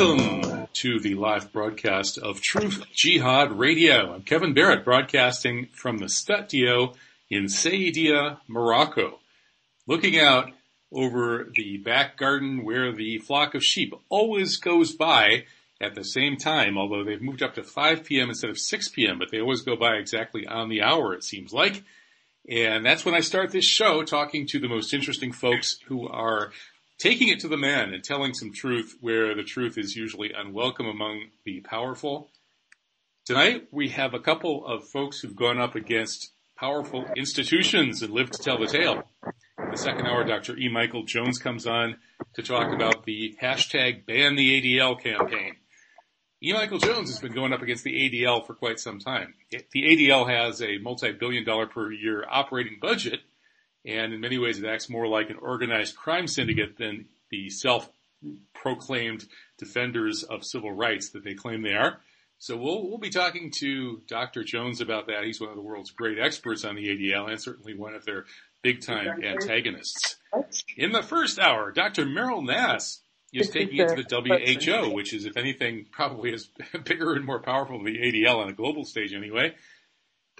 Welcome to the live broadcast of Truth Jihad Radio. I'm Kevin Barrett, broadcasting from the studio in Saidia, Morocco, looking out over the back garden where the flock of sheep always goes by at the same time, although they've moved up to 5 p.m. instead of 6 p.m., but they always go by exactly on the hour, it seems like. And that's when I start this show talking to the most interesting folks who are taking it to the man and telling some truth where the truth is usually unwelcome among the powerful. Tonight we have a couple of folks who've gone up against powerful institutions and lived to tell the tale. In the second hour, Dr. E. Michael Jones comes on to talk about the hashtag ban the ADL campaign. E. Michael Jones has been going up against the ADL for quite some time. The ADL has a multi-billion dollar per year operating budget and in many ways it acts more like an organized crime syndicate than the self-proclaimed defenders of civil rights that they claim they are. So we'll, we'll be talking to Dr. Jones about that. He's one of the world's great experts on the ADL and certainly one of their big time antagonists. In the first hour, Dr. Meryl Nass is taking it to the WHO, which is, if anything, probably is bigger and more powerful than the ADL on a global stage anyway.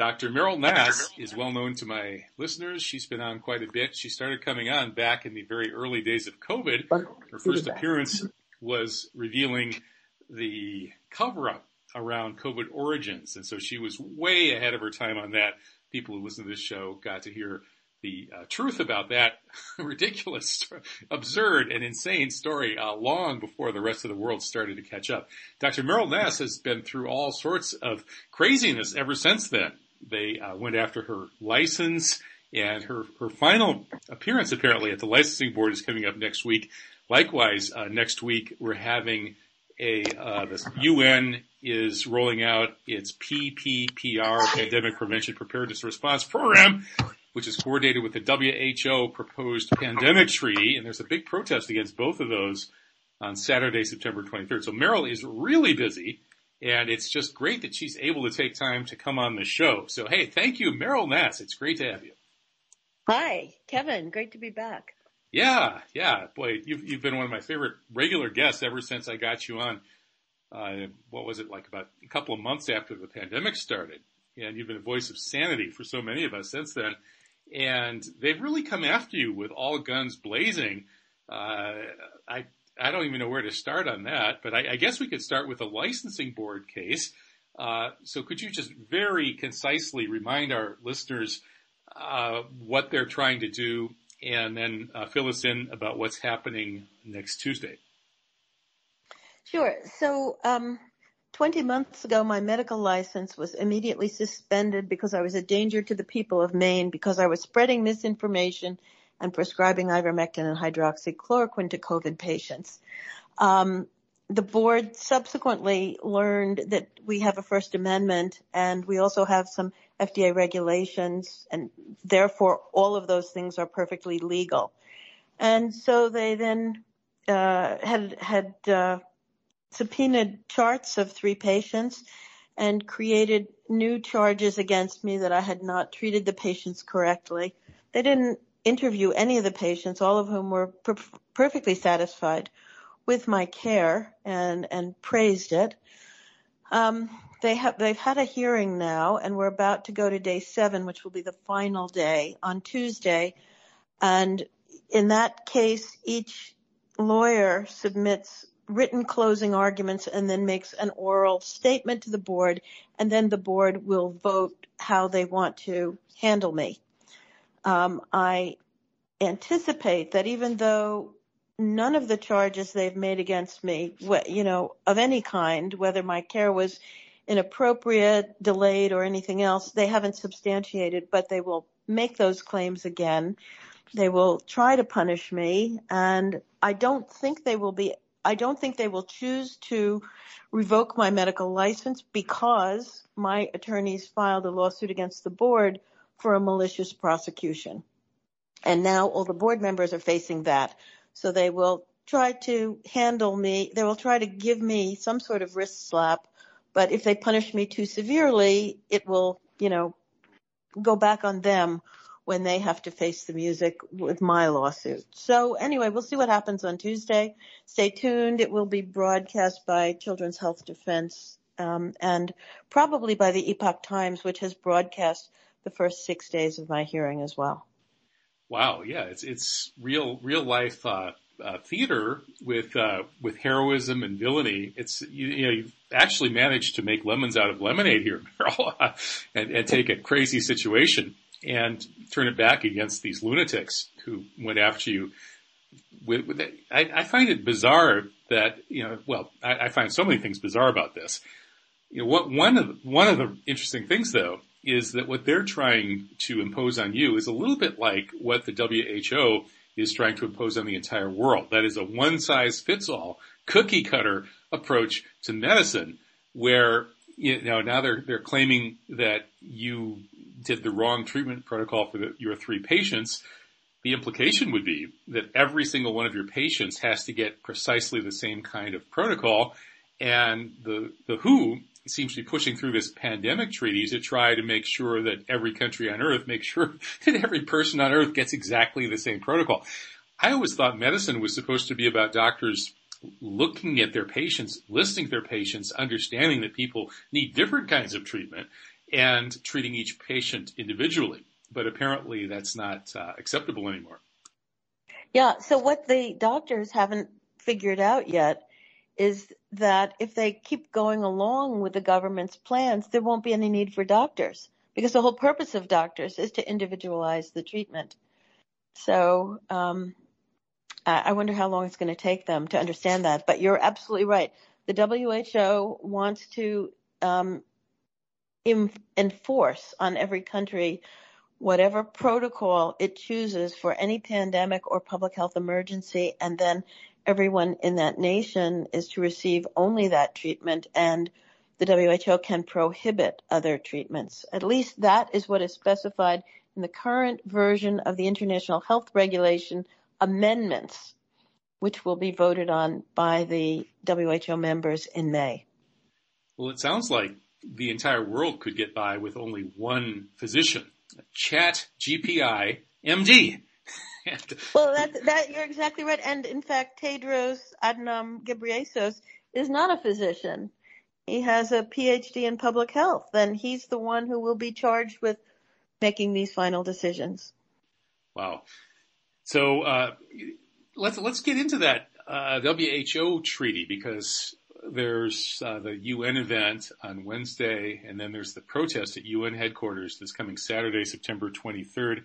Dr. Meryl Nass is well known to my listeners. She's been on quite a bit. She started coming on back in the very early days of COVID. Her first appearance was revealing the cover up around COVID origins. And so she was way ahead of her time on that. People who listen to this show got to hear the uh, truth about that ridiculous, absurd, and insane story uh, long before the rest of the world started to catch up. Dr. Meryl Nass has been through all sorts of craziness ever since then. They uh, went after her license and her, her final appearance apparently at the licensing board is coming up next week. Likewise, uh, next week we're having a, uh, the UN is rolling out its PPPR, Pandemic Prevention Preparedness Response Program, which is coordinated with the WHO proposed pandemic treaty. And there's a big protest against both of those on Saturday, September 23rd. So Meryl is really busy. And it's just great that she's able to take time to come on the show. So hey, thank you, Meryl Nass. It's great to have you. Hi, Kevin. Great to be back. Yeah, yeah. Boy, you've you've been one of my favorite regular guests ever since I got you on. Uh, what was it like about a couple of months after the pandemic started? And you've been a voice of sanity for so many of us since then. And they've really come after you with all guns blazing. Uh, I I don't even know where to start on that, but I, I guess we could start with a licensing board case. Uh, so could you just very concisely remind our listeners uh, what they're trying to do and then uh, fill us in about what's happening next Tuesday? Sure. So, um, 20 months ago, my medical license was immediately suspended because I was a danger to the people of Maine because I was spreading misinformation and prescribing ivermectin and hydroxychloroquine to COVID patients. Um, the board subsequently learned that we have a First Amendment and we also have some FDA regulations and therefore all of those things are perfectly legal. And so they then uh, had had uh, subpoenaed charts of three patients and created new charges against me that I had not treated the patients correctly. They didn't interview any of the patients, all of whom were per- perfectly satisfied with my care and and praised it. Um, they have they've had a hearing now, and we're about to go to day seven, which will be the final day on Tuesday. And in that case, each lawyer submits written closing arguments and then makes an oral statement to the board, and then the board will vote how they want to handle me. Um, I anticipate that even though none of the charges they've made against me, you know, of any kind, whether my care was inappropriate, delayed, or anything else, they haven't substantiated, but they will make those claims again. they will try to punish me and I don't think they will be I don't think they will choose to revoke my medical license because my attorneys filed a lawsuit against the board for a malicious prosecution. And now all the board members are facing that. So they will try to handle me. They will try to give me some sort of wrist slap. But if they punish me too severely, it will, you know, go back on them when they have to face the music with my lawsuit. So anyway, we'll see what happens on Tuesday. Stay tuned. It will be broadcast by Children's Health Defense um, and probably by the Epoch Times, which has broadcast the first six days of my hearing as well. Wow, yeah, it's it's real real life uh, uh, theater with uh, with heroism and villainy. It's you, you know you've actually managed to make lemons out of lemonade here, Meryl, and, and take a crazy situation and turn it back against these lunatics who went after you. With, with I, I, find it bizarre that you know. Well, I, I, find so many things bizarre about this. You know, what one of the, one of the interesting things though is that what they're trying to impose on you is a little bit like what the WHO is trying to impose on the entire world. That is a one size fits all cookie cutter approach to medicine where you know now they're they're claiming that you did the wrong treatment protocol for the, your three patients, the implication would be that every single one of your patients has to get precisely the same kind of protocol. And the, the WHO seems to be pushing through this pandemic treaty to try to make sure that every country on earth makes sure that every person on earth gets exactly the same protocol. I always thought medicine was supposed to be about doctors looking at their patients, listening to their patients, understanding that people need different kinds of treatment and treating each patient individually. But apparently that's not uh, acceptable anymore. Yeah. So what the doctors haven't figured out yet is that if they keep going along with the government's plans, there won't be any need for doctors because the whole purpose of doctors is to individualize the treatment. So, um, I wonder how long it's going to take them to understand that. But you're absolutely right. The WHO wants to um, enforce on every country whatever protocol it chooses for any pandemic or public health emergency, and then everyone in that nation is to receive only that treatment, and the WHO can prohibit other treatments. At least that is what is specified in the current version of the International Health Regulation amendments, which will be voted on by the WHO members in May. Well, it sounds like the entire world could get by with only one physician, Chat GPT MD. Well, that, that you're exactly right. And in fact, Tedros Adhanom Ghebreyesus is not a physician. He has a PhD in public health, and he's the one who will be charged with making these final decisions. Wow. So uh, let's let's get into that uh, WHO treaty because there's uh, the UN event on Wednesday, and then there's the protest at UN headquarters this coming Saturday, September 23rd.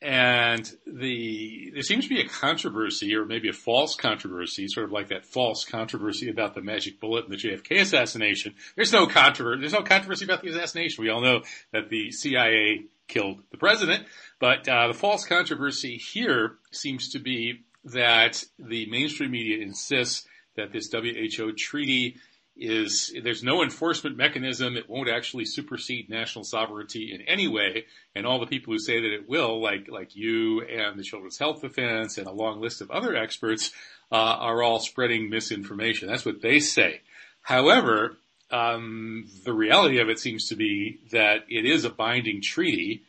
And the there seems to be a controversy, or maybe a false controversy, sort of like that false controversy about the magic bullet and the JFK assassination. There's no controversy. There's no controversy about the assassination. We all know that the CIA killed the president, but uh, the false controversy here seems to be that the mainstream media insists that this WHO treaty is there's no enforcement mechanism. It won't actually supersede national sovereignty in any way. And all the people who say that it will, like like you and the Children's Health Defense and a long list of other experts, uh, are all spreading misinformation. That's what they say. However, um, the reality of it seems to be that it is a binding treaty.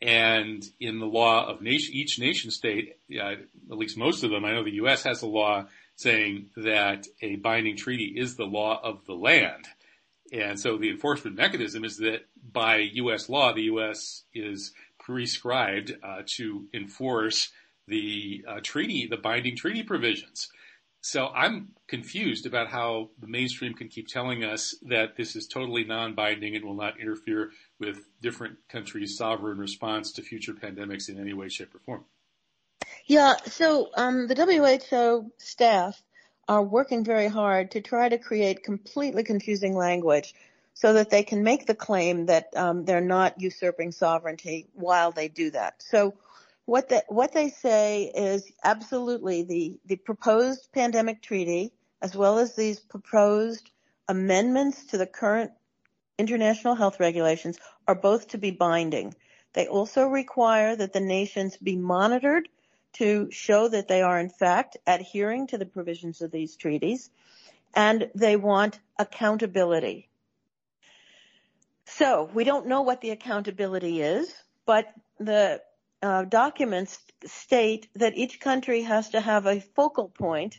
And in the law of nation, each nation state, uh, at least most of them, I know the U.S. has a law saying that a binding treaty is the law of the land. And so the enforcement mechanism is that by U.S. law, the U.S. is prescribed uh, to enforce the uh, treaty, the binding treaty provisions. So I'm confused about how the mainstream can keep telling us that this is totally non-binding and will not interfere with different countries' sovereign response to future pandemics in any way, shape, or form. Yeah, so um, the WHO staff are working very hard to try to create completely confusing language so that they can make the claim that um, they're not usurping sovereignty while they do that. So what the, what they say is absolutely the the proposed pandemic treaty as well as these proposed amendments to the current international health regulations are both to be binding. They also require that the nations be monitored to show that they are in fact adhering to the provisions of these treaties and they want accountability. So we don't know what the accountability is, but the uh, documents state that each country has to have a focal point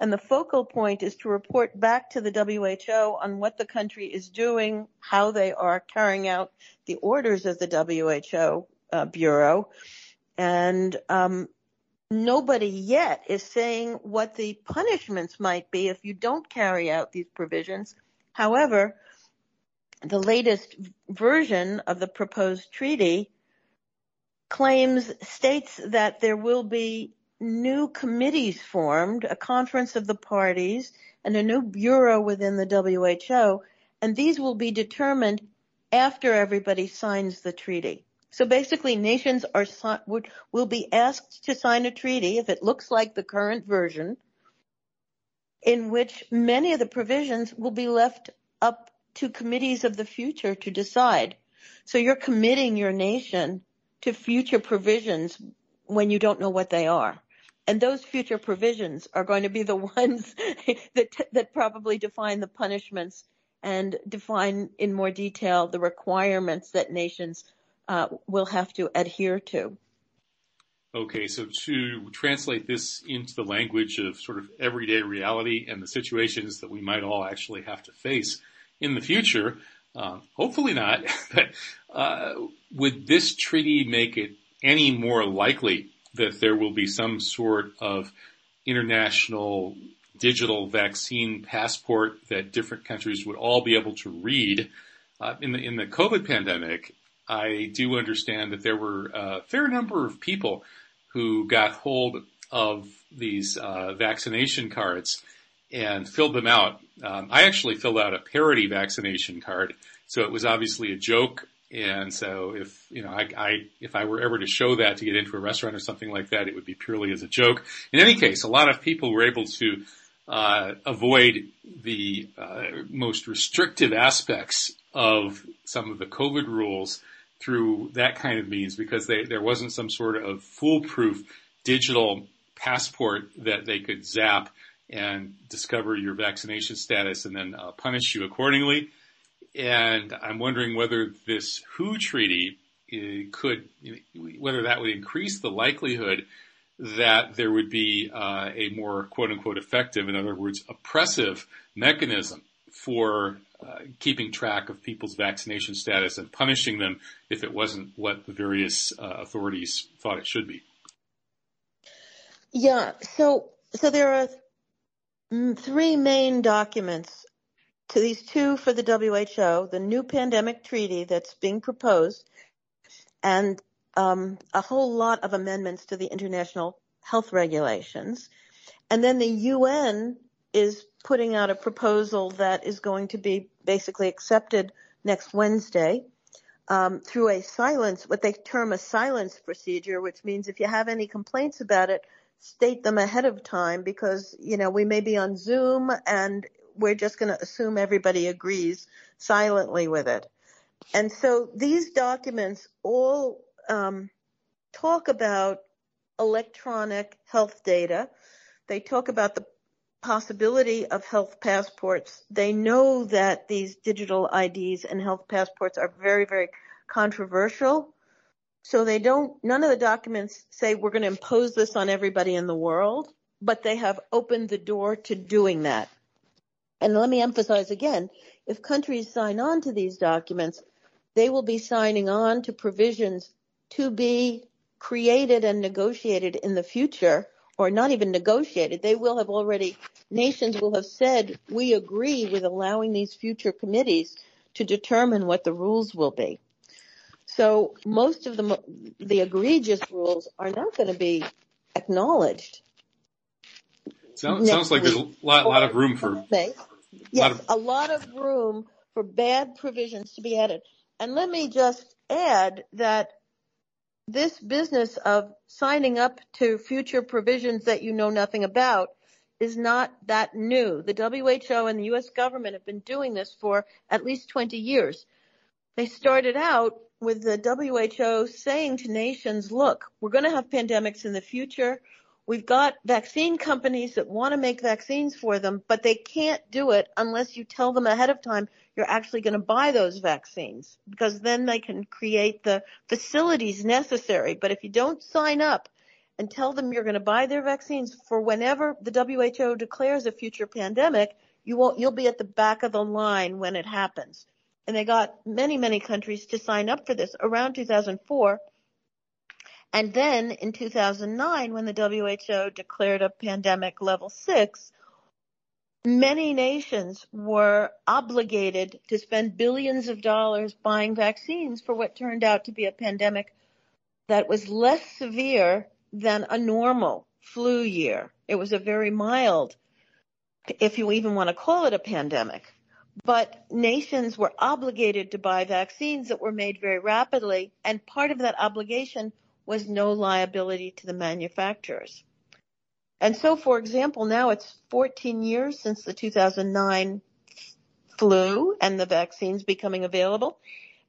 and the focal point is to report back to the WHO on what the country is doing, how they are carrying out the orders of the WHO uh, Bureau. And um, nobody yet is saying what the punishments might be if you don't carry out these provisions. However, the latest version of the proposed treaty claims states that there will be new committees formed, a conference of the parties, and a new bureau within the WHO, and these will be determined after everybody signs the treaty. So basically, nations are would, will be asked to sign a treaty if it looks like the current version, in which many of the provisions will be left up to committees of the future to decide. So you're committing your nation to future provisions when you don't know what they are and those future provisions are going to be the ones that that probably define the punishments and define in more detail the requirements that nations will have to adhere to. Okay, so to translate this into the language of sort of everyday reality and the situations that we might all actually have to face in the future, uh, hopefully not, but uh, would this treaty make it any more likely that there will be some sort of international digital vaccine passport that different countries would all be able to read. Uh, in the in the COVID pandemic, I do understand that there were a fair number of people who got hold of these uh, vaccination cards and filled them out. Um, I actually filled out a parody vaccination card, so it was obviously a joke and so if, you know, I, I, if I were ever to show that to get into a restaurant or something like that, it would be purely as a joke. In any case, a lot of people were able to, uh, avoid the, uh, most restrictive aspects of some of the COVID rules through that kind of means because they, there wasn't some sort of foolproof digital passport that they could zap and discover your vaccination status and then uh, punish you accordingly. And I'm wondering whether this WHO treaty uh, could, whether that would increase the likelihood that there would be uh, a more quote unquote effective, in other words, oppressive mechanism for uh, keeping track of people's vaccination status and punishing them if it wasn't what the various uh, authorities thought it should be. Yeah, so so there are three main documents to these two for the WHO, the new pandemic treaty that's being proposed, and um, a whole lot of amendments to the international health regulations. And then the UN is putting out a proposal that is going to be basically accepted next Wednesday um, through a silence, what they term a silence procedure, which means if you have any complaints about it, state them ahead of time because, you know, we may be on Zoom and we're just going to assume everybody agrees silently with it. And so these documents all um, talk about electronic health data. They talk about the possibility of health passports. They know that these digital IDs and health passports are very, very controversial. So they don't, none of the documents say we're going to impose this on everybody in the world, but they have opened the door to doing that. And let me emphasize again, if countries sign on to these documents, they will be signing on to provisions to be created and negotiated in the future or not even negotiated. They will have already, nations will have said, we agree with allowing these future committees to determine what the rules will be. So most of the, the egregious rules are not going to be acknowledged Sounds, sounds like there's a lot, lot of room for. Yes, a lot of room for bad provisions to be added. And let me just add that this business of signing up to future provisions that you know nothing about is not that new. The WHO and the US government have been doing this for at least 20 years. They started out with the WHO saying to nations, look, we're going to have pandemics in the future. We've got vaccine companies that want to make vaccines for them, but they can't do it unless you tell them ahead of time you're actually going to buy those vaccines because then they can create the facilities necessary. But if you don't sign up and tell them you're going to buy their vaccines for whenever the WHO declares a future pandemic, you won't, you'll be at the back of the line when it happens. And they got many, many countries to sign up for this around 2004. And then in 2009, when the WHO declared a pandemic level six, many nations were obligated to spend billions of dollars buying vaccines for what turned out to be a pandemic that was less severe than a normal flu year. It was a very mild, if you even want to call it a pandemic. But nations were obligated to buy vaccines that were made very rapidly, and part of that obligation was no liability to the manufacturers. And so, for example, now it's 14 years since the 2009 flu and the vaccines becoming available.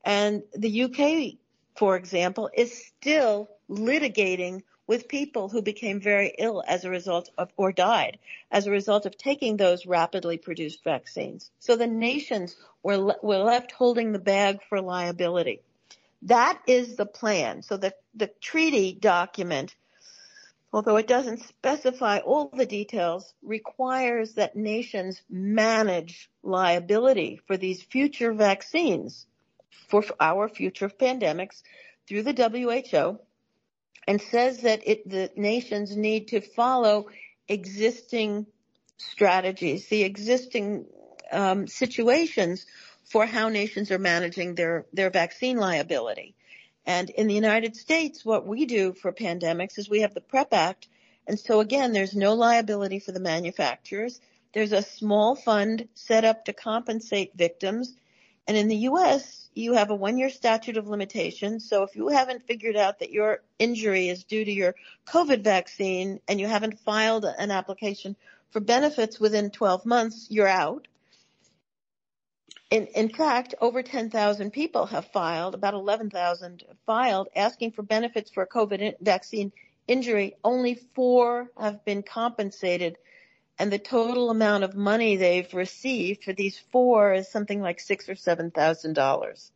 And the UK, for example, is still litigating with people who became very ill as a result of or died as a result of taking those rapidly produced vaccines. So the nations were, were left holding the bag for liability. That is the plan. So the, the treaty document although it doesn't specify all the details, requires that nations manage liability for these future vaccines for our future pandemics through the WHO and says that it, the nations need to follow existing strategies, the existing um, situations for how nations are managing their, their vaccine liability. And in the United States, what we do for pandemics is we have the PREP Act. And so again, there's no liability for the manufacturers. There's a small fund set up to compensate victims. And in the U.S., you have a one year statute of limitations. So if you haven't figured out that your injury is due to your COVID vaccine and you haven't filed an application for benefits within 12 months, you're out. In, in fact, over 10,000 people have filed, about 11,000 filed, asking for benefits for a COVID vaccine injury. Only four have been compensated, and the total amount of money they've received for these four is something like six or seven thousand dollars.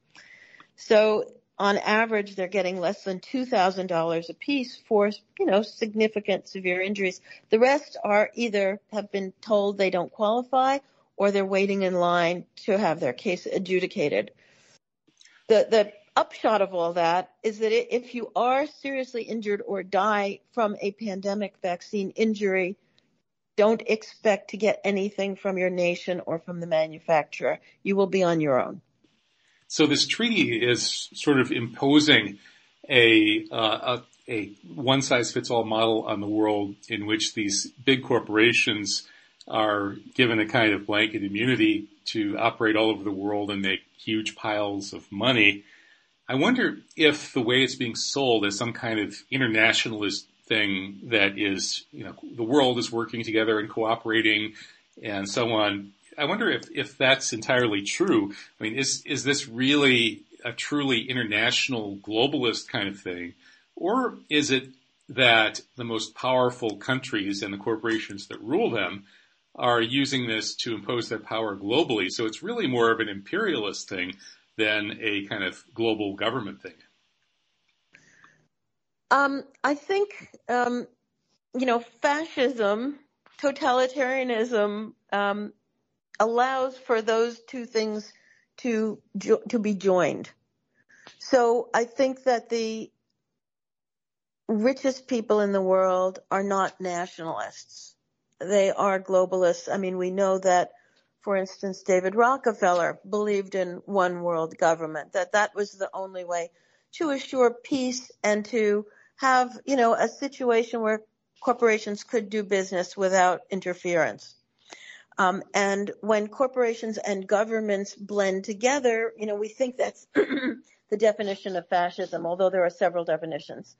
So on average, they're getting less than $2,000 a piece for, you know, significant severe injuries. The rest are either have been told they don't qualify or they're waiting in line to have their case adjudicated. The, the upshot of all that is that if you are seriously injured or die from a pandemic vaccine injury, don't expect to get anything from your nation or from the manufacturer. You will be on your own. So this treaty is sort of imposing a, uh, a, a one size fits all model on the world in which these big corporations are given a kind of blanket immunity to operate all over the world and make huge piles of money. I wonder if the way it's being sold as some kind of internationalist thing that is, you know, the world is working together and cooperating and so on. I wonder if, if that's entirely true. I mean, is, is this really a truly international globalist kind of thing? Or is it that the most powerful countries and the corporations that rule them are using this to impose their power globally. So it's really more of an imperialist thing than a kind of global government thing. Um, I think, um, you know, fascism, totalitarianism um, allows for those two things to to be joined. So I think that the richest people in the world are not nationalists they are globalists. I mean, we know that, for instance, David Rockefeller believed in one world government, that that was the only way to assure peace and to have, you know, a situation where corporations could do business without interference. Um, and when corporations and governments blend together, you know, we think that's the definition of fascism, although there are several definitions.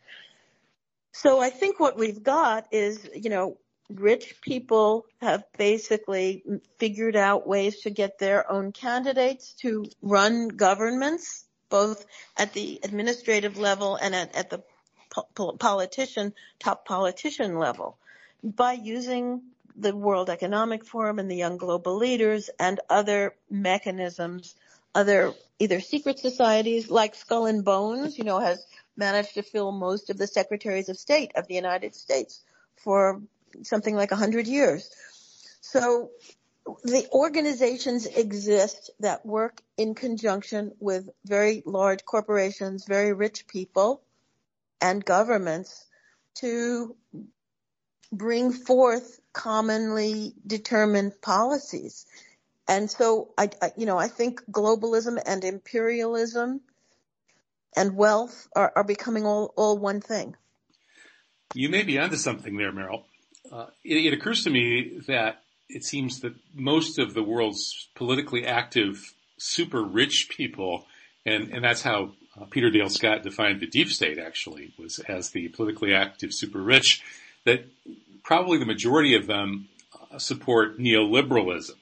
So I think what we've got is, you know, rich people have basically figured out ways to get their own candidates to run governments, both at the administrative level and at, at the po- politician, top politician level. By using the World Economic Forum and the Young Global Leaders and other mechanisms, other either secret societies like Skull and Bones, you know, has managed to fill most of the secretaries of state of the United States for something like a hundred years. So the organizations exist that work in conjunction with very large corporations, very rich people and governments to bring forth commonly determined policies. And so I, I, you know, I think globalism and imperialism and wealth are, are becoming all, all one thing. You may be onto something there, Meryl. Uh, it, it occurs to me that it seems that most of the world's politically active, super rich people, and, and that's how uh, Peter Dale Scott defined the deep state actually, was as the politically active super rich, that probably the majority of them uh, support neoliberalism.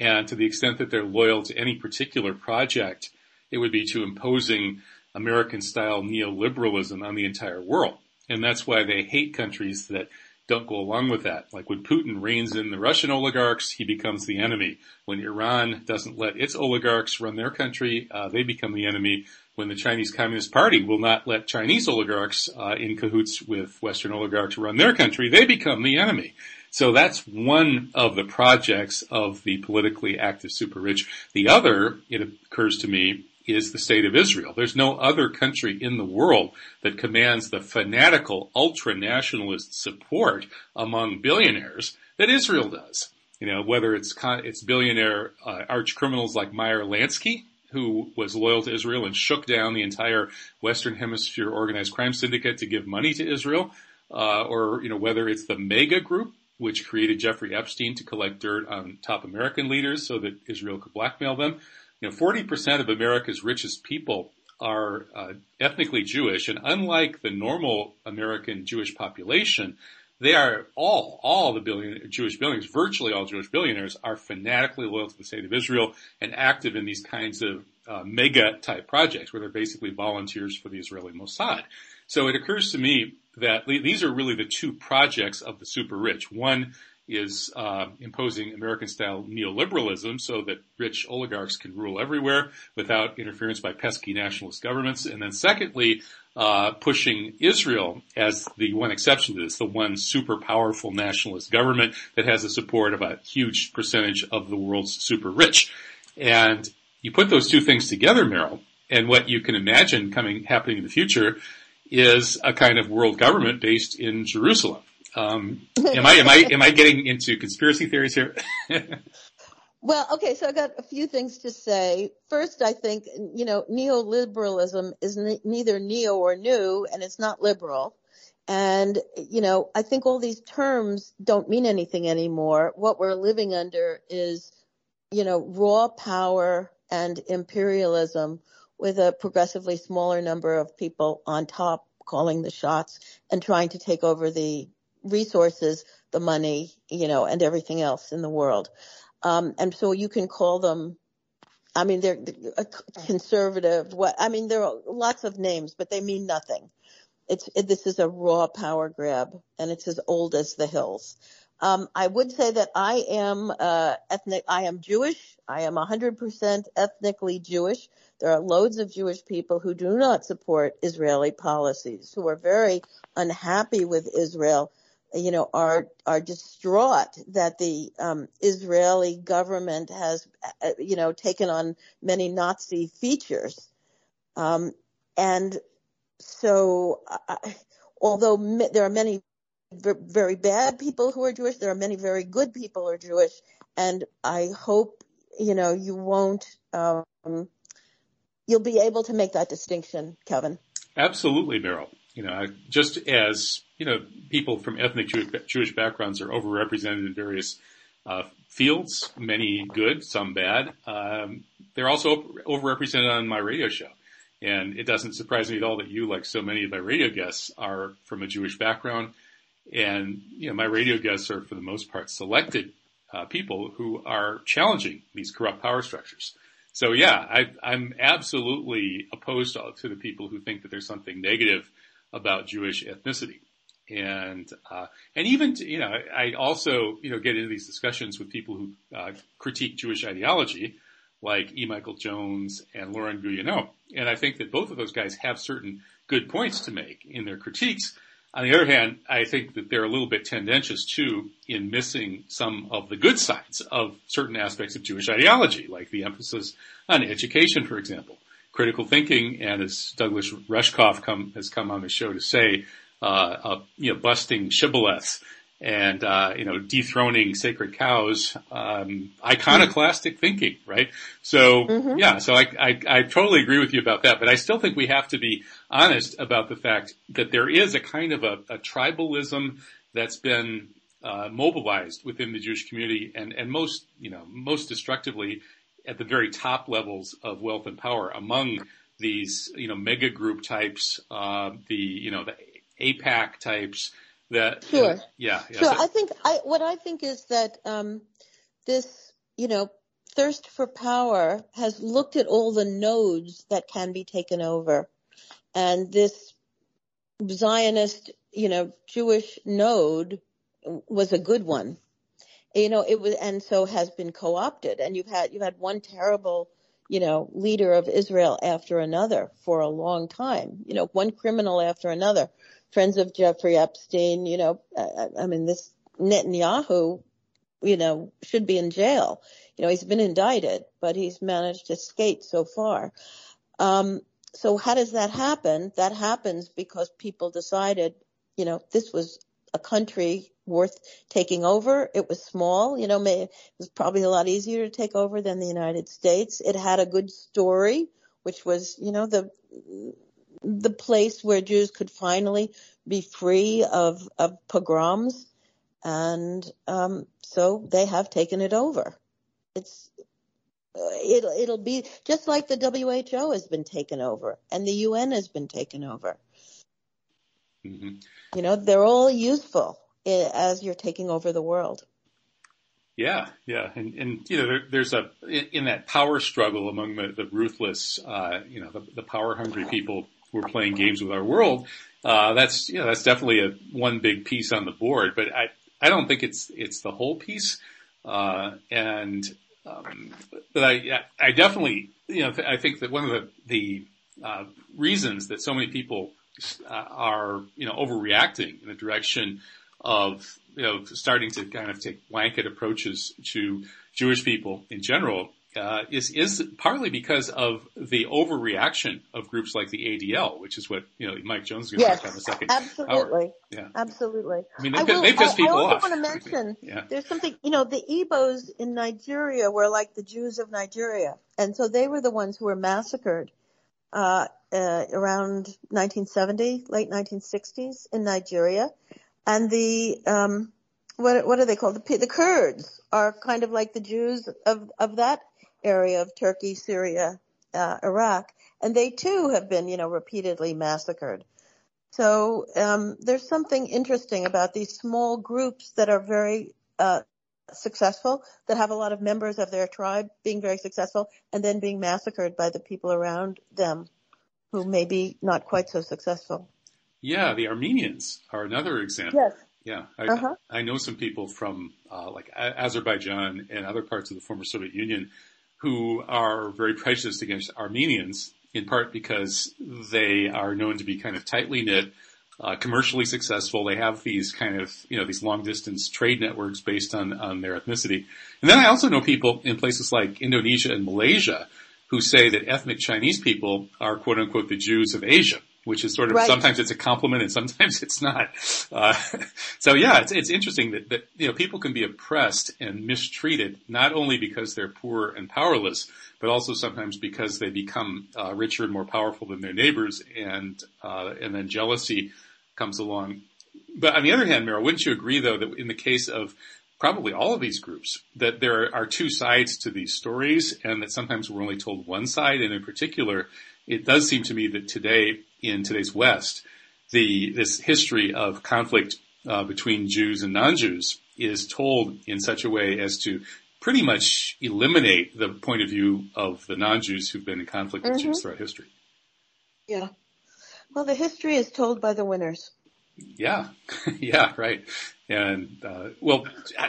And to the extent that they're loyal to any particular project, it would be to imposing American style neoliberalism on the entire world. And that's why they hate countries that don't go along with that. Like when Putin reins in the Russian oligarchs, he becomes the enemy. When Iran doesn't let its oligarchs run their country, uh, they become the enemy. When the Chinese Communist Party will not let Chinese oligarchs uh, in cahoots with Western oligarchs run their country, they become the enemy. So that's one of the projects of the politically active super rich. The other, it occurs to me, is the state of Israel. There's no other country in the world that commands the fanatical ultra-nationalist support among billionaires that Israel does. You know, whether it's it's billionaire uh, arch criminals like Meyer Lansky, who was loyal to Israel and shook down the entire Western Hemisphere organized crime syndicate to give money to Israel, uh, or you know whether it's the Mega Group, which created Jeffrey Epstein to collect dirt on top American leaders so that Israel could blackmail them. You know, 40% of America's richest people are uh, ethnically Jewish, and unlike the normal American Jewish population, they are all, all the billion, Jewish billionaires, virtually all Jewish billionaires are fanatically loyal to the state of Israel and active in these kinds of uh, mega type projects where they're basically volunteers for the Israeli Mossad. So it occurs to me that these are really the two projects of the super rich. One is uh, imposing American-style neoliberalism so that rich oligarchs can rule everywhere without interference by pesky nationalist governments. And then secondly, uh, pushing Israel as the one exception to this, the one super powerful nationalist government that has the support of a huge percentage of the world's super rich. And you put those two things together, Meryl, and what you can imagine coming happening in the future is a kind of world government based in Jerusalem. Um, am I am I am I getting into conspiracy theories here? well, okay, so I got a few things to say. First, I think you know neoliberalism is ne- neither neo or new, and it's not liberal. And you know, I think all these terms don't mean anything anymore. What we're living under is, you know, raw power and imperialism with a progressively smaller number of people on top calling the shots and trying to take over the resources, the money, you know, and everything else in the world. Um, and so you can call them, I mean, they're conservative. What, I mean, there are lots of names, but they mean nothing. It's, it, this is a raw power grab and it's as old as the hills. Um, I would say that I am, uh, ethnic, I am Jewish. I am 100% ethnically Jewish. There are loads of Jewish people who do not support Israeli policies, who are very unhappy with Israel you know, are are distraught that the um, Israeli government has, uh, you know, taken on many Nazi features, um, and so I, although there are many very bad people who are Jewish, there are many very good people who are Jewish, and I hope you know you won't. Um, you'll be able to make that distinction, Kevin. Absolutely, Meryl. You know, just as you know, people from ethnic Jewish, Jewish backgrounds are overrepresented in various uh, fields, many good, some bad. Um, they're also overrepresented on my radio show. And it doesn't surprise me at all that you, like so many of my radio guests, are from a Jewish background. And, you know, my radio guests are for the most part selected uh, people who are challenging these corrupt power structures. So yeah, I, am absolutely opposed to, to, the people who think that there's something negative about Jewish ethnicity. And, uh, and even, you know, I also, you know, get into these discussions with people who, uh, critique Jewish ideology, like E. Michael Jones and Laurent Guyénot. And I think that both of those guys have certain good points to make in their critiques. On the other hand, I think that they're a little bit tendentious too in missing some of the good sides of certain aspects of Jewish ideology, like the emphasis on education, for example. Critical thinking, and as Douglas Rushkoff come, has come on the show to say, uh, uh, you know, busting shibboleths and uh, you know dethroning sacred cows, um, iconoclastic thinking, right? So mm-hmm. yeah, so I, I, I totally agree with you about that, but I still think we have to be honest about the fact that there is a kind of a, a tribalism that's been uh, mobilized within the Jewish community, and and most you know most destructively at the very top levels of wealth and power among these you know mega group types, uh, the you know the AIPAC types that sure. uh, yeah, yeah. Sure. So, i think i what i think is that um this you know thirst for power has looked at all the nodes that can be taken over. And this zionist you know jewish node was a good one you know it was and so has been co-opted and you've had you've had one terrible you know leader of israel after another for a long time you know one criminal after another friends of Jeffrey Epstein, you know, I, I mean, this Netanyahu, you know, should be in jail. You know, he's been indicted, but he's managed to skate so far. Um, so how does that happen? That happens because people decided, you know, this was a country worth taking over. It was small, you know, it was probably a lot easier to take over than the United States. It had a good story, which was, you know, the the place where Jews could finally be free of, of pogroms. And um, so they have taken it over. It's it'll it'll be just like the WHO has been taken over and the UN has been taken over. Mm-hmm. You know, they're all useful as you're taking over the world. Yeah, yeah, and and you know there, there's a in that power struggle among the, the ruthless, uh, you know, the, the power hungry people who are playing games with our world. Uh, that's you know that's definitely a one big piece on the board, but I I don't think it's it's the whole piece. Uh, and um, but I I definitely you know I think that one of the the uh, reasons that so many people uh, are you know overreacting in the direction of you know starting to kind of take blanket approaches to Jewish people in general uh, is is partly because of the overreaction of groups like the ADL, which is what you know Mike Jones is going to yes, talk about in a second. Absolutely, yeah, absolutely. I mean, they, I will, they piss people off. I also want to mention yeah. there's something. You know, the Igbos in Nigeria were like the Jews of Nigeria, and so they were the ones who were massacred uh, uh, around 1970, late 1960s in Nigeria, and the um, what what are they called? The, the Kurds are kind of like the Jews of of that area of Turkey, Syria, uh, Iraq, and they too have been, you know, repeatedly massacred. So um, there's something interesting about these small groups that are very uh, successful, that have a lot of members of their tribe being very successful, and then being massacred by the people around them, who may be not quite so successful. Yeah, the Armenians are another example. Yes. Yeah, I, uh-huh. I know some people from uh, like Azerbaijan and other parts of the former Soviet Union who are very prejudiced against Armenians, in part because they are known to be kind of tightly knit, uh, commercially successful. They have these kind of, you know, these long distance trade networks based on, on their ethnicity. And then I also know people in places like Indonesia and Malaysia who say that ethnic Chinese people are quote unquote the Jews of Asia which is sort of right. sometimes it's a compliment and sometimes it's not. Uh, so yeah, it's it's interesting that, that you know people can be oppressed and mistreated not only because they're poor and powerless, but also sometimes because they become uh, richer and more powerful than their neighbors, and uh, and then jealousy comes along. But on the other hand, Meryl, wouldn't you agree though that in the case of probably all of these groups that there are two sides to these stories and that sometimes we're only told one side and in particular it does seem to me that today, in today's West, the this history of conflict uh, between Jews and non-Jews is told in such a way as to pretty much eliminate the point of view of the non-Jews who've been in conflict with mm-hmm. Jews throughout history. Yeah. Well, the history is told by the winners. Yeah, yeah, right. And uh, well,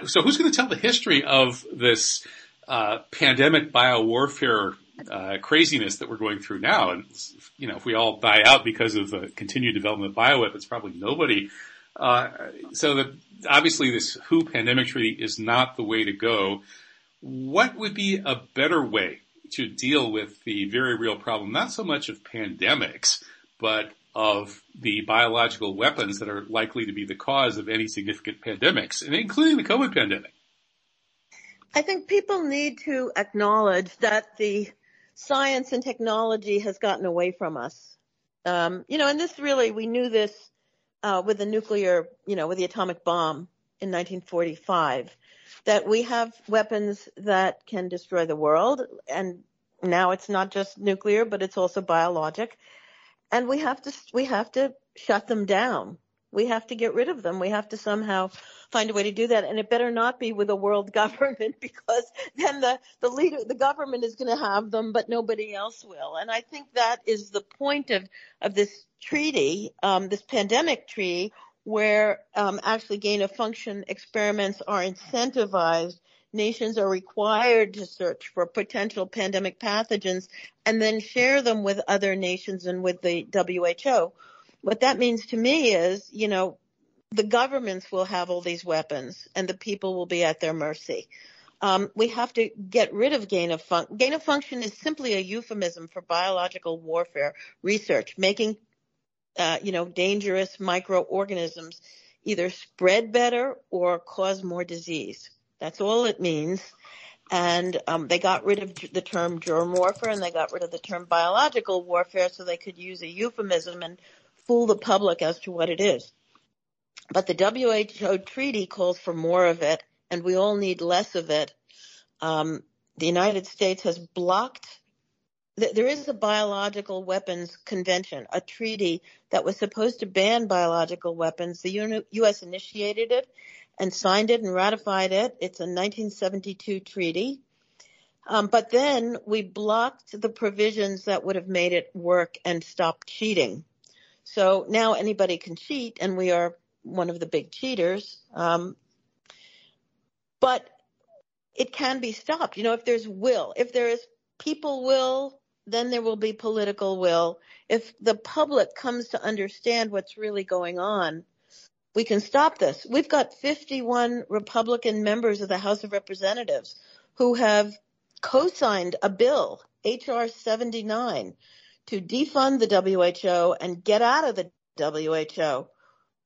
so who's going to tell the history of this uh, pandemic biowarfare uh, craziness that we're going through now? And you know, if we all die out because of the continued development of bioweapons, probably nobody. Uh, so that obviously this WHO pandemic treaty is not the way to go. What would be a better way to deal with the very real problem, not so much of pandemics, but of the biological weapons that are likely to be the cause of any significant pandemics, including the COVID pandemic. I think people need to acknowledge that the science and technology has gotten away from us. Um, you know, and this really, we knew this uh, with the nuclear, you know, with the atomic bomb in 1945, that we have weapons that can destroy the world. And now it's not just nuclear, but it's also biologic and we have to we have to shut them down. We have to get rid of them. We have to somehow find a way to do that, and it better not be with a world government because then the the leader, the government is going to have them, but nobody else will. And I think that is the point of of this treaty, um, this pandemic treaty, where um, actually gain of function experiments are incentivized nations are required to search for potential pandemic pathogens and then share them with other nations and with the WHO. What that means to me is, you know, the governments will have all these weapons and the people will be at their mercy. Um, we have to get rid of gain of function. Gain of function is simply a euphemism for biological warfare research, making, uh, you know, dangerous microorganisms either spread better or cause more disease. That's all it means. And um, they got rid of the term germ warfare and they got rid of the term biological warfare so they could use a euphemism and fool the public as to what it is. But the WHO treaty calls for more of it, and we all need less of it. Um, the United States has blocked. There is a biological weapons convention, a treaty that was supposed to ban biological weapons. The U.S. initiated it, and signed it and ratified it. It's a 1972 treaty. Um, but then we blocked the provisions that would have made it work and stop cheating. So now anybody can cheat, and we are one of the big cheaters. Um, but it can be stopped. You know, if there's will, if there is people will, then there will be political will. If the public comes to understand what's really going on, we can stop this. We've got 51 Republican members of the House of Representatives who have co-signed a bill, HR 79, to defund the WHO and get out of the WHO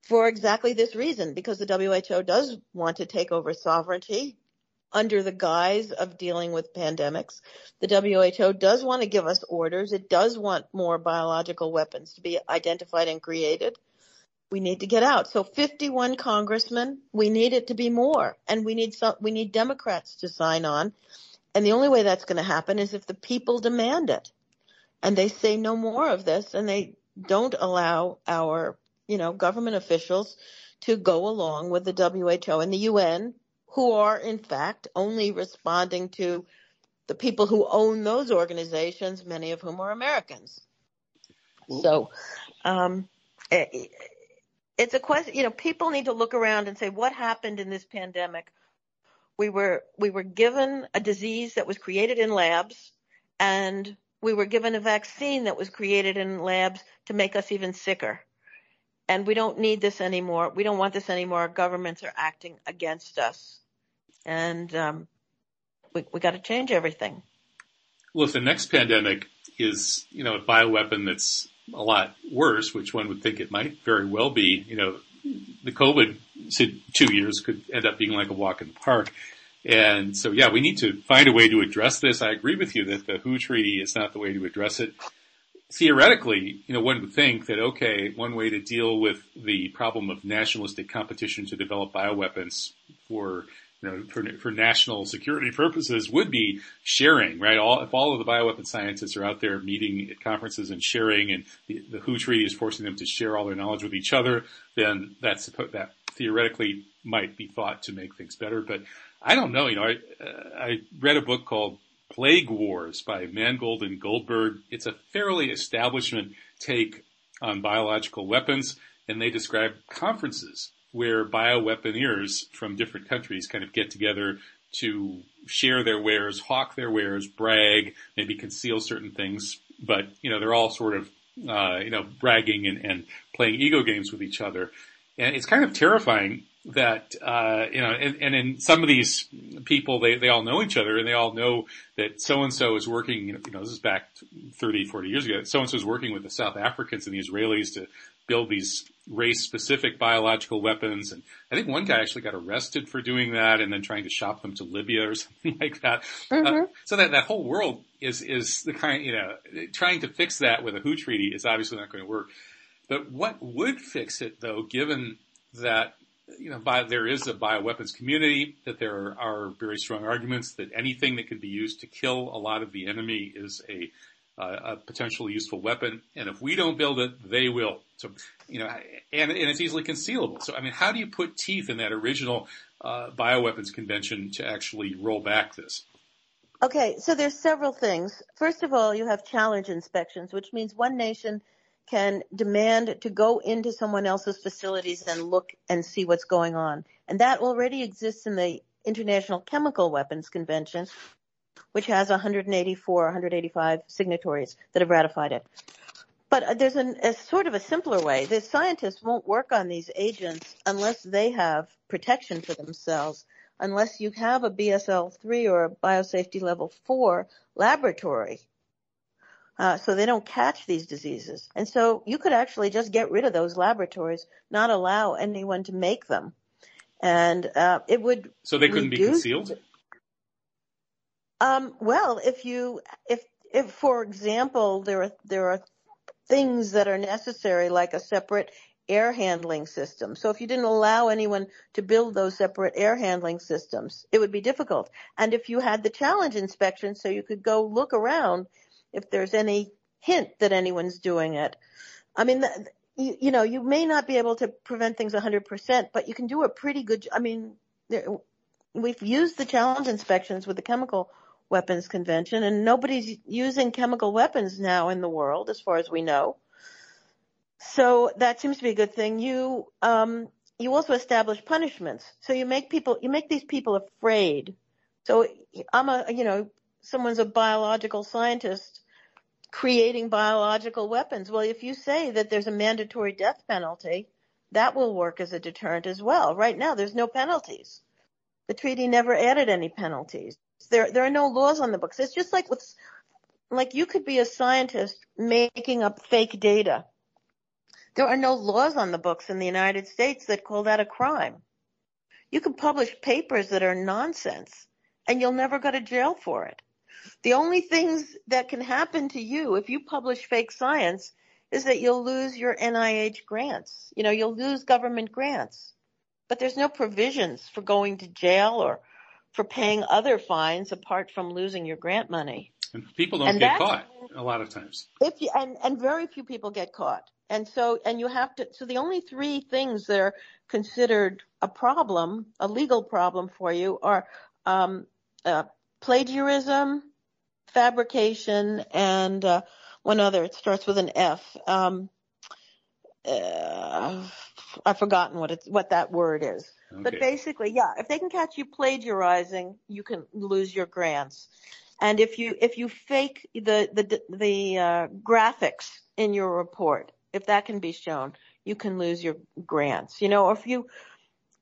for exactly this reason, because the WHO does want to take over sovereignty under the guise of dealing with pandemics. The WHO does want to give us orders. It does want more biological weapons to be identified and created we need to get out. So 51 congressmen, we need it to be more and we need some, we need Democrats to sign on. And the only way that's going to happen is if the people demand it and they say no more of this and they don't allow our, you know, government officials to go along with the WHO and the UN who are in fact only responding to the people who own those organizations, many of whom are Americans. So, um, it's a question, you know, people need to look around and say, what happened in this pandemic? We were, we were given a disease that was created in labs and we were given a vaccine that was created in labs to make us even sicker. And we don't need this anymore. We don't want this anymore. Our governments are acting against us. And, um, we, we got to change everything. Well, if the next pandemic is, you know, a bioweapon that's a lot worse, which one would think it might very well be. You know, the COVID two years could end up being like a walk in the park. And so, yeah, we need to find a way to address this. I agree with you that the WHO treaty is not the way to address it. Theoretically, you know, one would think that, okay, one way to deal with the problem of nationalistic competition to develop bioweapons for you know, for, for national security purposes would be sharing, right? All, if all of the bioweapon scientists are out there meeting at conferences and sharing and the, the WHO treaty is forcing them to share all their knowledge with each other, then that's, that theoretically might be thought to make things better. But I don't know, you know, I, uh, I read a book called Plague Wars by Mangold and Goldberg. It's a fairly establishment take on biological weapons and they describe conferences where bioweaponeers from different countries kind of get together to share their wares, hawk their wares, brag, maybe conceal certain things, but you know they're all sort of uh, you know bragging and, and playing ego games with each other, and it's kind of terrifying that uh, you know, and, and in some of these people, they they all know each other and they all know that so and so is working. You know, this is back 30, 40 years ago. So and so is working with the South Africans and the Israelis to build these race-specific biological weapons. And I think one guy actually got arrested for doing that, and then trying to shop them to Libya or something like that. Uh, mm-hmm. Uh, so that that whole world is is the kind you know trying to fix that with a WHO treaty is obviously not going to work. But what would fix it, though, given that you know, by, there is a bioweapons community, that there are very strong arguments that anything that can be used to kill a lot of the enemy is a, uh, a potentially useful weapon. And if we don't build it, they will. So, you know, and, and it's easily concealable. So, I mean, how do you put teeth in that original uh, bioweapons convention to actually roll back this? Okay, so there's several things. First of all, you have challenge inspections, which means one nation – can demand to go into someone else's facilities and look and see what's going on. And that already exists in the International Chemical Weapons Convention, which has 184, 185 signatories that have ratified it. But there's an, a sort of a simpler way. The scientists won't work on these agents unless they have protection for themselves, unless you have a BSL 3 or a biosafety level 4 laboratory uh, so they don't catch these diseases. And so you could actually just get rid of those laboratories, not allow anyone to make them, and uh, it would. So they couldn't reduce, be concealed. Um, well, if you if if for example there are there are things that are necessary like a separate air handling system. So if you didn't allow anyone to build those separate air handling systems, it would be difficult. And if you had the challenge inspection so you could go look around if there's any hint that anyone's doing it. I mean, you, you know, you may not be able to prevent things 100%, but you can do a pretty good, I mean, we've used the challenge inspections with the chemical weapons convention and nobody's using chemical weapons now in the world as far as we know. So that seems to be a good thing. You, um, you also establish punishments. So you make people, you make these people afraid. So I'm a, you know, someone's a biological scientist creating biological weapons. Well, if you say that there's a mandatory death penalty, that will work as a deterrent as well. Right now, there's no penalties. The treaty never added any penalties. There, there are no laws on the books. It's just like with, like you could be a scientist making up fake data. There are no laws on the books in the United States that call that a crime. You can publish papers that are nonsense and you'll never go to jail for it. The only things that can happen to you if you publish fake science is that you'll lose your NIH grants. You know, you'll lose government grants. But there's no provisions for going to jail or for paying other fines apart from losing your grant money. And people don't and get caught a lot of times. If you, and, and very few people get caught. And so, and you have to, so the only three things that are considered a problem, a legal problem for you are, um, uh, plagiarism, fabrication, and uh, one other. It starts with an F. Um, uh, I've forgotten what it's what that word is. Okay. But basically, yeah, if they can catch you plagiarizing, you can lose your grants. And if you if you fake the the the uh, graphics in your report, if that can be shown, you can lose your grants. You know, if you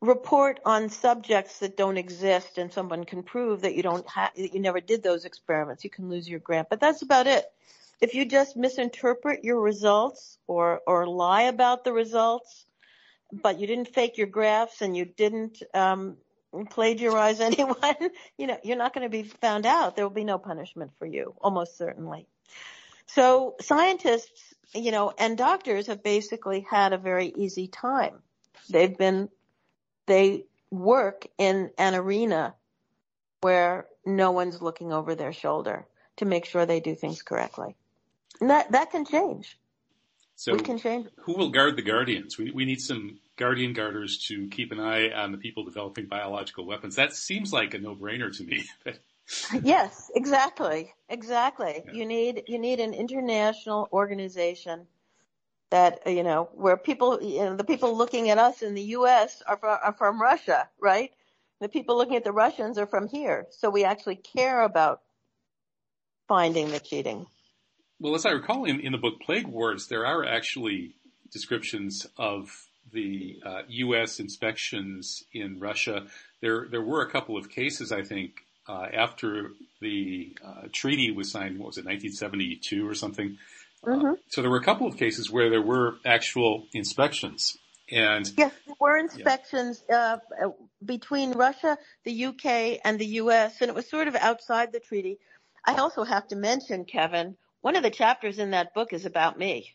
report on subjects that don't exist and someone can prove that you don't that you never did those experiments. You can lose your grant. But that's about it. If you just misinterpret your results or or lie about the results but you didn't fake your graphs and you didn't um, plagiarize anyone you know you're not going to be found out. There will be no punishment for you almost certainly. So scientists you know and doctors have basically had a very easy time. They've been they work in an arena where no one's looking over their shoulder to make sure they do things correctly. And that, that can change. So we can change. Who will guard the guardians? We, we need some guardian guarders to keep an eye on the people developing biological weapons. That seems like a no-brainer to me. yes, exactly, exactly. Yeah. You need you need an international organization that you know where people you know the people looking at us in the U.S. are from, are from Russia, right? The people looking at the Russians are from here, so we actually care about finding the cheating. Well, as I recall in, in the book Plague Wars, there are actually descriptions of the uh, U.S. inspections in Russia. There, there were a couple of cases, I think, uh, after the uh, treaty was signed. What was it, 1972 or something? Uh, mm-hmm. so there were a couple of cases where there were actual inspections. And yes, there were inspections yeah. Uh, between Russia, the UK, and the US, and it was sort of outside the treaty. I also have to mention, Kevin, one of the chapters in that book is about me.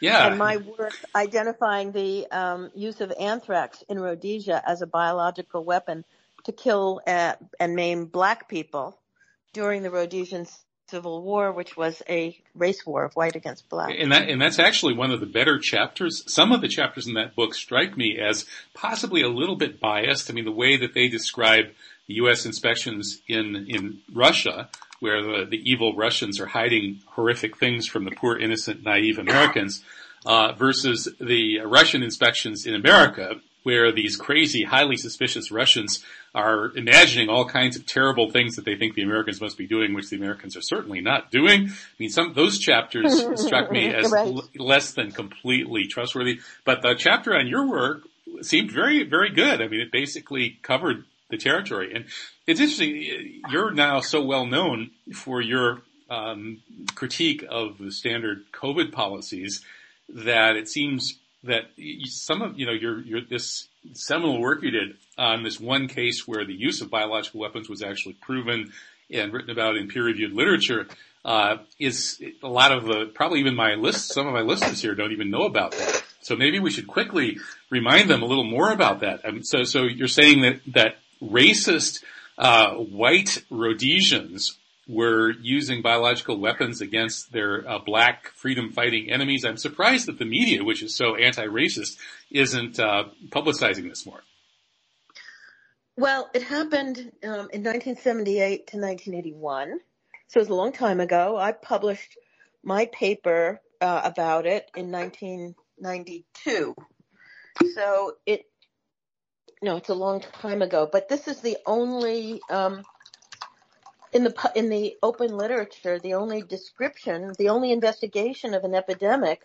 Yeah. And my work identifying the um, use of anthrax in Rhodesia as a biological weapon to kill uh, and maim black people during the Rhodesian Civil War, which was a race war of white against black. And that, and that's actually one of the better chapters. Some of the chapters in that book strike me as possibly a little bit biased. I mean, the way that they describe the U.S. inspections in, in Russia, where the, the evil Russians are hiding horrific things from the poor, innocent, naive Americans, uh, versus the Russian inspections in America, where these crazy, highly suspicious Russians are imagining all kinds of terrible things that they think the Americans must be doing, which the Americans are certainly not doing. I mean, some those chapters struck me as right. l- less than completely trustworthy. But the chapter on your work seemed very, very good. I mean, it basically covered the territory. And it's interesting. You're now so well known for your um, critique of the standard COVID policies that it seems that some of you know your your this seminal work you did on this one case where the use of biological weapons was actually proven and written about in peer-reviewed literature uh, is a lot of the probably even my list some of my listeners here don't even know about that. So maybe we should quickly remind them a little more about that. Um, so so you're saying that that racist uh, white Rhodesians were using biological weapons against their uh, black freedom fighting enemies. I'm surprised that the media, which is so anti-racist, isn't uh, publicizing this more. Well, it happened um, in 1978 to 1981, so it was a long time ago. I published my paper uh, about it in 1992. So it no, it's a long time ago, but this is the only um, in the in the open literature, the only description, the only investigation of an epidemic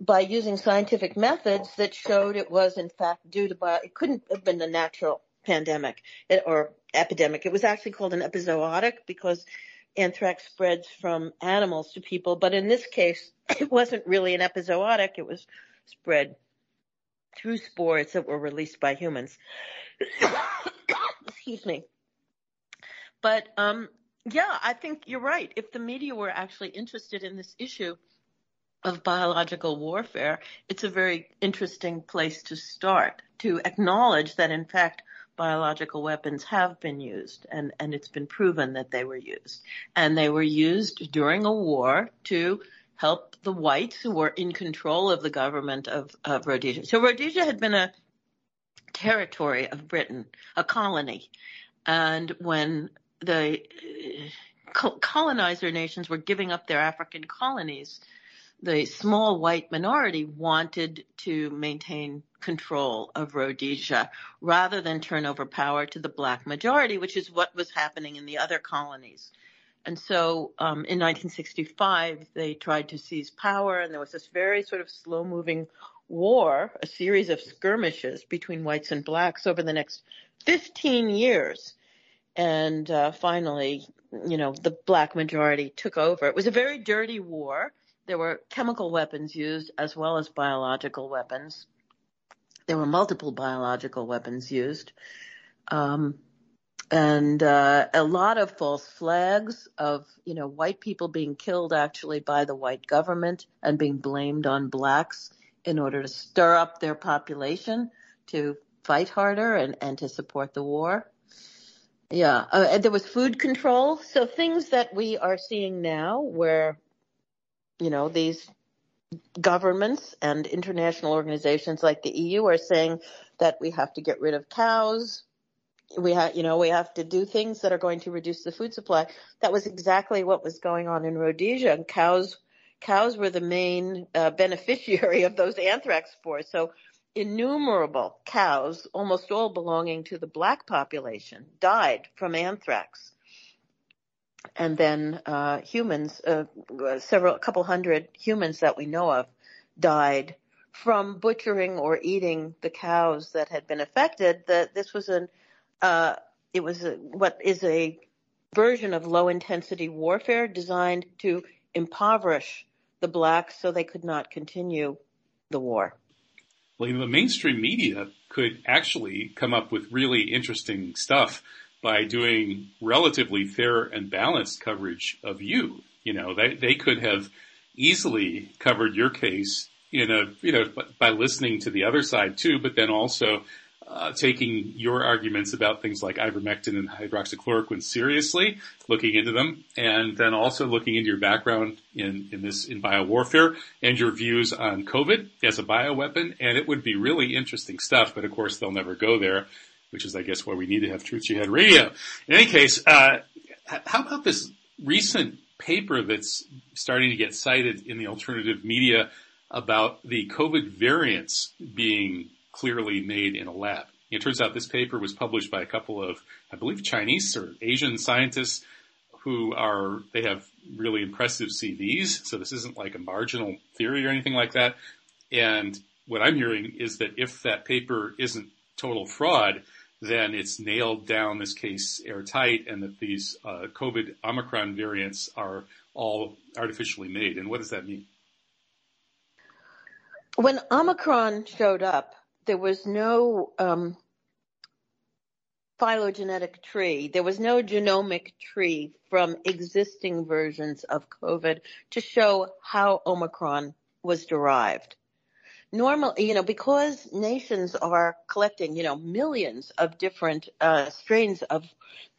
by using scientific methods that showed it was in fact due to bio, it couldn't have been a natural pandemic or epidemic. It was actually called an epizootic because anthrax spreads from animals to people, but in this case, it wasn't really an epizootic. It was spread through spores that were released by humans. Excuse me. But um, yeah, I think you're right. If the media were actually interested in this issue of biological warfare, it's a very interesting place to start to acknowledge that in fact biological weapons have been used and, and it's been proven that they were used. And they were used during a war to help the whites who were in control of the government of, of Rhodesia. So Rhodesia had been a territory of Britain, a colony. And when the uh, colonizer nations were giving up their African colonies, the small white minority wanted to maintain control of Rhodesia rather than turn over power to the black majority, which is what was happening in the other colonies. And so um, in 1965, they tried to seize power, and there was this very sort of slow moving war, a series of skirmishes between whites and blacks over the next 15 years. And uh, finally, you know, the black majority took over. It was a very dirty war. There were chemical weapons used as well as biological weapons. There were multiple biological weapons used. Um, and uh, a lot of false flags of you know white people being killed actually by the white government and being blamed on blacks in order to stir up their population to fight harder and, and to support the war. Yeah, uh, there was food control. So things that we are seeing now where, you know, these governments and international organizations like the EU are saying that we have to get rid of cows. We have, you know, we have to do things that are going to reduce the food supply. That was exactly what was going on in Rhodesia. And cows, cows were the main uh, beneficiary of those anthrax spores. So innumerable cows, almost all belonging to the black population, died from anthrax. And then uh, humans, uh, several, a couple hundred humans that we know of, died from butchering or eating the cows that had been affected. That this was an, uh, it was a, what is a version of low intensity warfare designed to impoverish the blacks so they could not continue the war well, you know, the mainstream media could actually come up with really interesting stuff by doing relatively fair and balanced coverage of you. You know, they, they could have easily covered your case in a, you know, by listening to the other side too, but then also uh, taking your arguments about things like ivermectin and hydroxychloroquine seriously, looking into them, and then also looking into your background in, in this, in biowarfare and your views on COVID as a bioweapon. And it would be really interesting stuff, but of course they'll never go there, which is, I guess, why we need to have Truth Jihad Radio. In any case, uh, how about this recent paper that's starting to get cited in the alternative media about the COVID variants being clearly made in a lab. It turns out this paper was published by a couple of, I believe, Chinese or Asian scientists who are, they have really impressive CVs. So this isn't like a marginal theory or anything like that. And what I'm hearing is that if that paper isn't total fraud, then it's nailed down this case airtight and that these uh, COVID Omicron variants are all artificially made. And what does that mean? When Omicron showed up, there was no um, phylogenetic tree. There was no genomic tree from existing versions of COVID to show how Omicron was derived. Normally, you know, because nations are collecting, you know, millions of different uh, strains of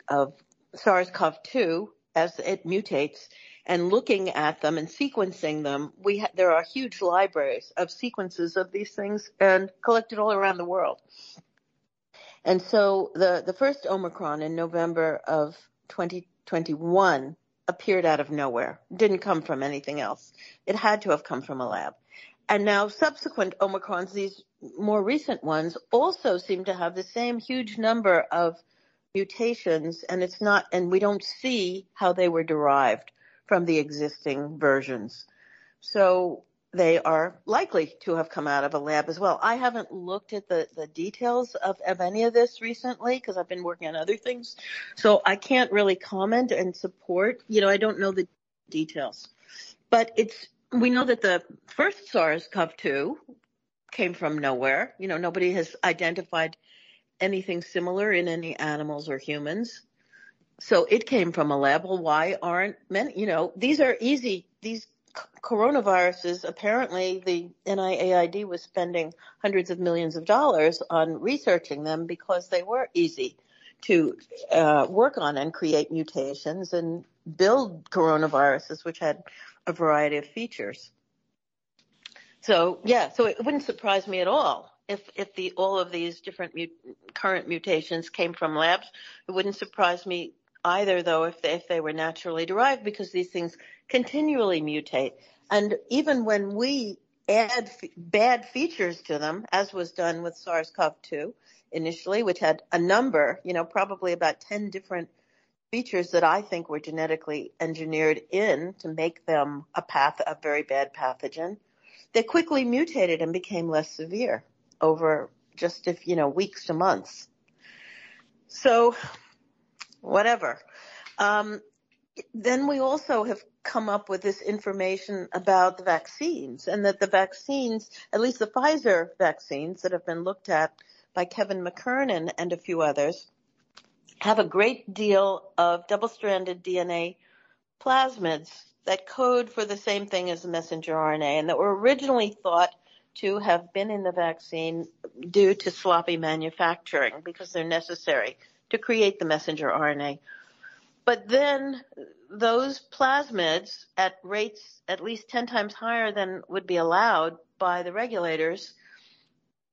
of SARS-CoV-2 as it mutates, and looking at them and sequencing them, we ha- there are huge libraries of sequences of these things and collected all around the world. And so the, the first Omicron in November of 2021 appeared out of nowhere, didn't come from anything else. It had to have come from a lab. And now subsequent Omicrons, these more recent ones, also seem to have the same huge number of mutations and it's not, and we don't see how they were derived from the existing versions. So they are likely to have come out of a lab as well. I haven't looked at the, the details of, of any of this recently because I've been working on other things. So I can't really comment and support, you know, I don't know the details. But it's, we know that the first SARS-CoV-2 came from nowhere. You know, nobody has identified anything similar in any animals or humans. So it came from a lab. Well, why aren't many, you know, these are easy, these coronaviruses, apparently the NIAID was spending hundreds of millions of dollars on researching them because they were easy to uh, work on and create mutations and build coronaviruses, which had a variety of features. So yeah, so it wouldn't surprise me at all if if the all of these different current mutations came from labs. It wouldn't surprise me either, though, if they, if they were naturally derived, because these things continually mutate. And even when we add f- bad features to them, as was done with SARS-CoV-2 initially, which had a number, you know, probably about 10 different features that I think were genetically engineered in to make them a path, a very bad pathogen, they quickly mutated and became less severe over just if, you know, weeks to months. So whatever. Um, then we also have come up with this information about the vaccines and that the vaccines, at least the Pfizer vaccines that have been looked at by Kevin McKernan and a few others, have a great deal of double-stranded DNA plasmids that code for the same thing as messenger RNA and that were originally thought to have been in the vaccine due to sloppy manufacturing because they're necessary to create the messenger RNA. But then those plasmids at rates at least 10 times higher than would be allowed by the regulators,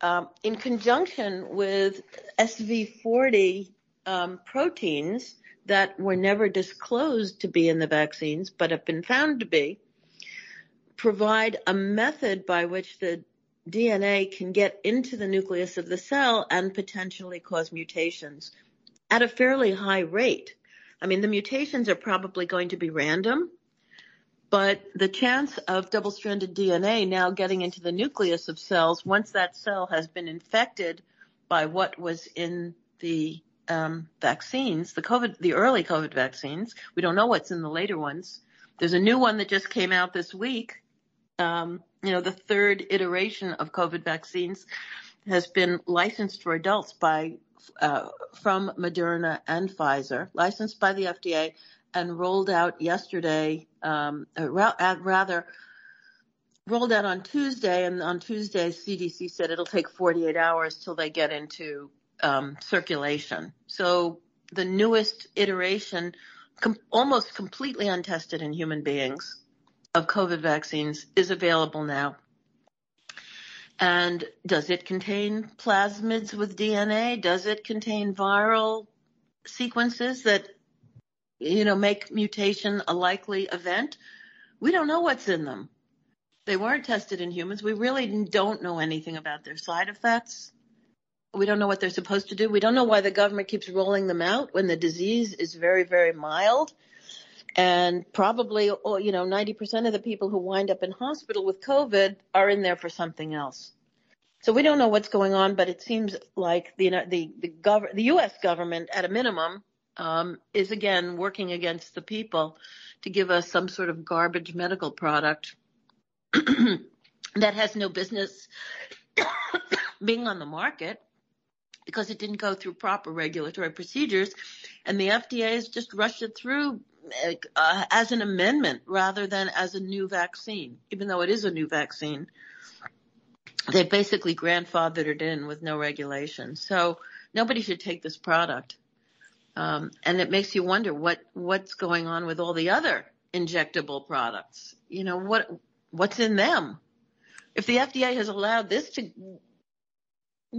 um, in conjunction with SV40 um, proteins that were never disclosed to be in the vaccines but have been found to be, provide a method by which the DNA can get into the nucleus of the cell and potentially cause mutations at a fairly high rate. I mean, the mutations are probably going to be random, but the chance of double-stranded DNA now getting into the nucleus of cells once that cell has been infected by what was in the um, vaccines, the COVID, the early COVID vaccines. We don't know what's in the later ones. There's a new one that just came out this week. Um, you know, the third iteration of COVID vaccines has been licensed for adults by uh, from Moderna and Pfizer, licensed by the FDA and rolled out yesterday, um, uh, rather rolled out on Tuesday, and on Tuesday, CDC said it'll take 48 hours till they get into um, circulation. So the newest iteration, com- almost completely untested in human beings, of COVID vaccines is available now. And does it contain plasmids with DNA? Does it contain viral sequences that, you know, make mutation a likely event? We don't know what's in them. They weren't tested in humans. We really don't know anything about their side effects. We don't know what they're supposed to do. We don't know why the government keeps rolling them out when the disease is very, very mild and probably, oh, you know, 90% of the people who wind up in hospital with COVID are in there for something else. So we don't know what's going on, but it seems like the the the, gov- the U.S. government, at a minimum, um, is again working against the people to give us some sort of garbage medical product that has no business being on the market because it didn't go through proper regulatory procedures, and the FDA has just rushed it through uh, as an amendment rather than as a new vaccine, even though it is a new vaccine. They basically grandfathered it in with no regulation. So nobody should take this product. Um, and it makes you wonder what, what's going on with all the other injectable products. You know, what, what's in them? If the FDA has allowed this to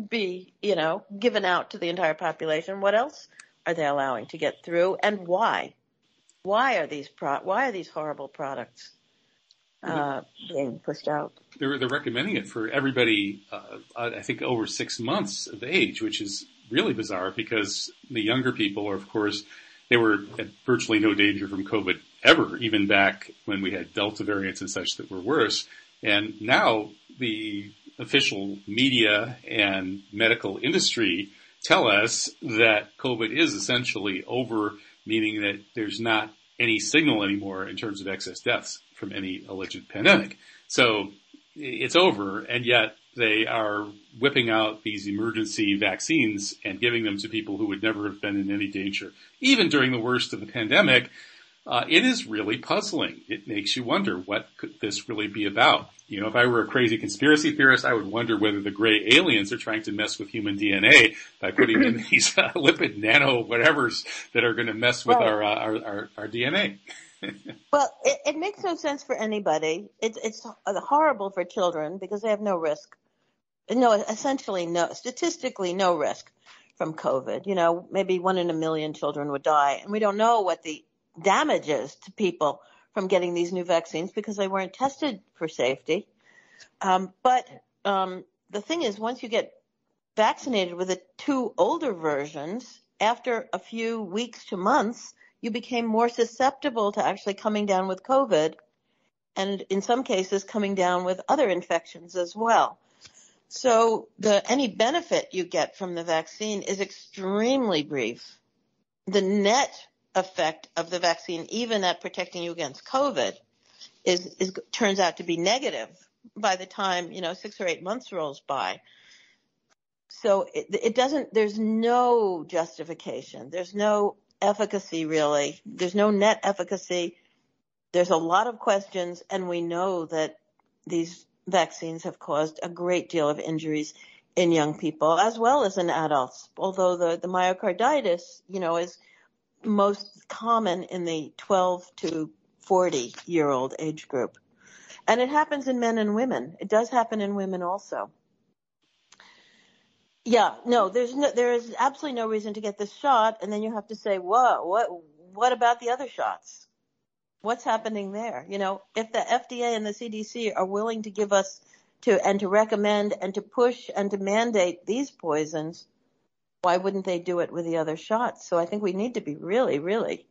be, you know, given out to the entire population, what else are they allowing to get through and why? Why are these pro- why are these horrible products uh, being pushed out? They're they're recommending it for everybody. Uh, I think over six months of age, which is really bizarre because the younger people are, of course, they were at virtually no danger from COVID ever, even back when we had Delta variants and such that were worse. And now the official media and medical industry tell us that COVID is essentially over meaning that there's not any signal anymore in terms of excess deaths from any alleged pandemic. So it's over, and yet they are whipping out these emergency vaccines and giving them to people who would never have been in any danger, even during the worst of the pandemic. Uh, it is really puzzling. It makes you wonder what could this really be about. You know, if I were a crazy conspiracy theorist, I would wonder whether the gray aliens are trying to mess with human DNA by putting in these uh, lipid nano whatevers that are going to mess with our, uh, our, our, our DNA. well, it, it, makes no sense for anybody. It's it's horrible for children because they have no risk. No, essentially no, statistically no risk from COVID. You know, maybe one in a million children would die, and we don't know what the damages to people from getting these new vaccines because they weren't tested for safety. Um, but um, the thing is, once you get vaccinated with the two older versions, after a few weeks to months, you became more susceptible to actually coming down with COVID and in some cases coming down with other infections as well. So the, any benefit you get from the vaccine is extremely brief. The net effect of the vaccine, even at protecting you against COVID, is, is turns out to be negative by the time you know six or eight months rolls by. So it, it doesn't. There's no justification. There's no efficacy really. There's no net efficacy. There's a lot of questions, and we know that these vaccines have caused a great deal of injuries in young people as well as in adults. Although the, the myocarditis, you know, is most common in the 12 to 40 year old age group. And it happens in men and women. It does happen in women also. Yeah, no, there's no, there is absolutely no reason to get this shot. And then you have to say, whoa, what, what about the other shots? What's happening there? You know, if the FDA and the CDC are willing to give us to, and to recommend and to push and to mandate these poisons, why wouldn't they do it with the other shots? So I think we need to be really, really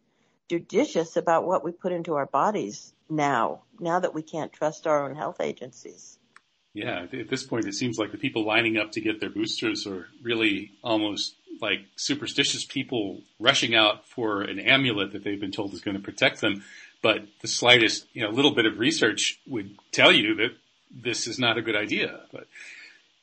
judicious about what we put into our bodies now, now that we can't trust our own health agencies. Yeah, at this point, it seems like the people lining up to get their boosters are really almost like superstitious people rushing out for an amulet that they've been told is going to protect them. But the slightest, you know, little bit of research would tell you that this is not a good idea. But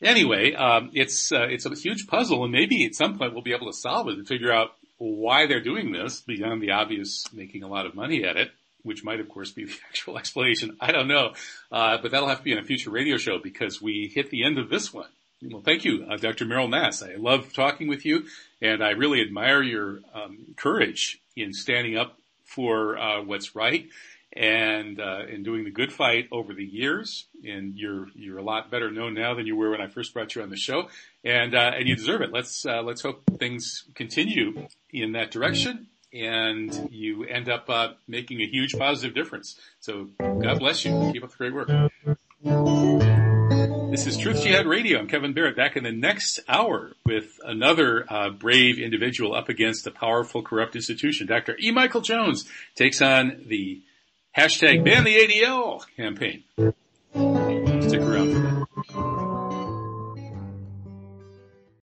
anyway, um, it's uh, it's a huge puzzle, and maybe at some point we'll be able to solve it and figure out why they're doing this beyond the obvious making a lot of money at it which might of course be the actual explanation. I don't know. Uh, but that'll have to be in a future radio show because we hit the end of this one. Well, thank you, uh, Dr. Meryl Nass. I love talking with you and I really admire your um, courage in standing up for uh, what's right and uh, in doing the good fight over the years. And you're you're a lot better known now than you were when I first brought you on the show, and uh, and you deserve it. Let's uh, let's hope things continue in that direction and you end up uh, making a huge positive difference. So God bless you. Keep up the great work. This is Truth Jihad Radio. I'm Kevin Barrett back in the next hour with another uh, brave individual up against a powerful corrupt institution. Dr. E. Michael Jones takes on the hashtag ban the ADL campaign.